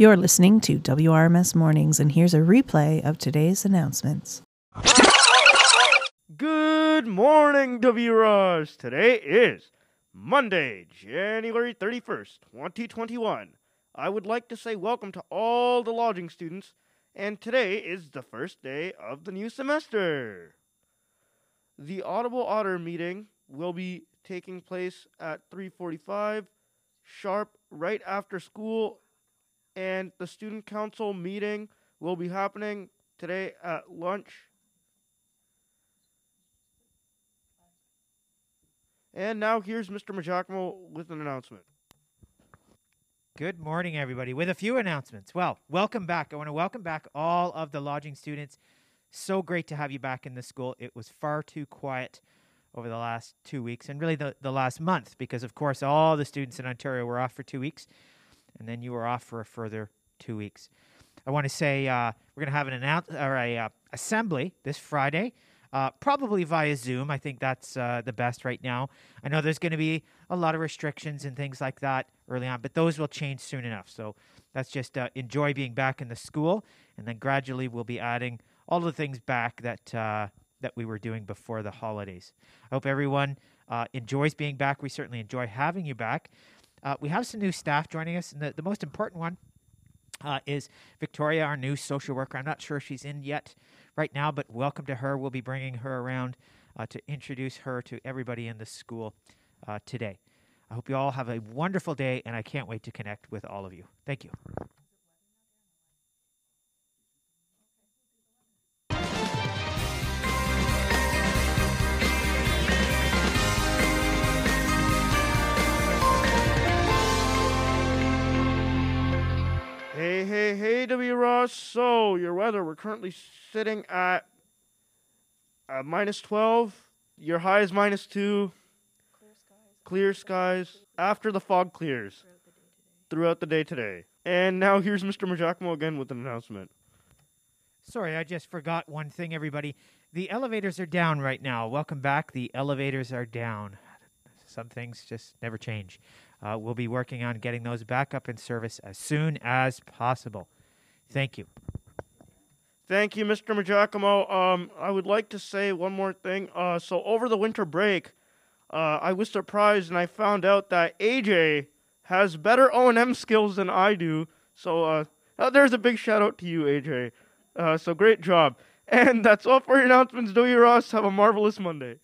You're listening to WRMS Mornings, and here's a replay of today's announcements. Good morning, W. Ross. Today is Monday, January 31st, 2021. I would like to say welcome to all the lodging students, and today is the first day of the new semester. The Audible Otter meeting will be taking place at 3:45 sharp right after school and the student council meeting will be happening today at lunch. And now here's Mr. Majakmo with an announcement. Good morning, everybody. With a few announcements. Well, welcome back. I want to welcome back all of the lodging students. So great to have you back in the school. It was far too quiet over the last two weeks and really the, the last month because, of course, all the students in Ontario were off for two weeks and then you were off for a further two weeks. I want to say uh, we're going to have an announce or a uh, assembly this Friday, uh, probably via Zoom. I think that's uh, the best right now. I know there's going to be a lot of restrictions and things like that early on, but those will change soon enough. So that's just uh, enjoy being back in the school, and then gradually we'll be adding all the things back that uh, that we were doing before the holidays. I hope everyone enjoys being back. We certainly enjoy having you back. Uh, we have some new staff joining us, and the, the most important one uh, is Victoria, our new social worker. I'm not sure if she's in yet right now, but welcome to her. We'll be bringing her around uh, to introduce her to everybody in the school uh, today. I hope you all have a wonderful day, and I can't wait to connect with all of you. Thank you. Hey, hey, hey, W. Ross. So, your weather, we're currently sitting at uh, minus 12. Your high is minus 2. Clear skies. Clear skies. After the fog clears throughout the day today. And now here's Mr. Majakmo again with an announcement. Sorry, I just forgot one thing, everybody. The elevators are down right now. Welcome back. The elevators are down. Some things just never change. Uh, we'll be working on getting those back up in service as soon as possible. Thank you. Thank you, Mr. Majakamo. Um, I would like to say one more thing. Uh, so over the winter break, uh, I was surprised and I found out that AJ has better O&M skills than I do. So uh, uh, there's a big shout out to you, AJ. Uh, so great job. And that's all for your announcements. W. Ross. Have a marvelous Monday.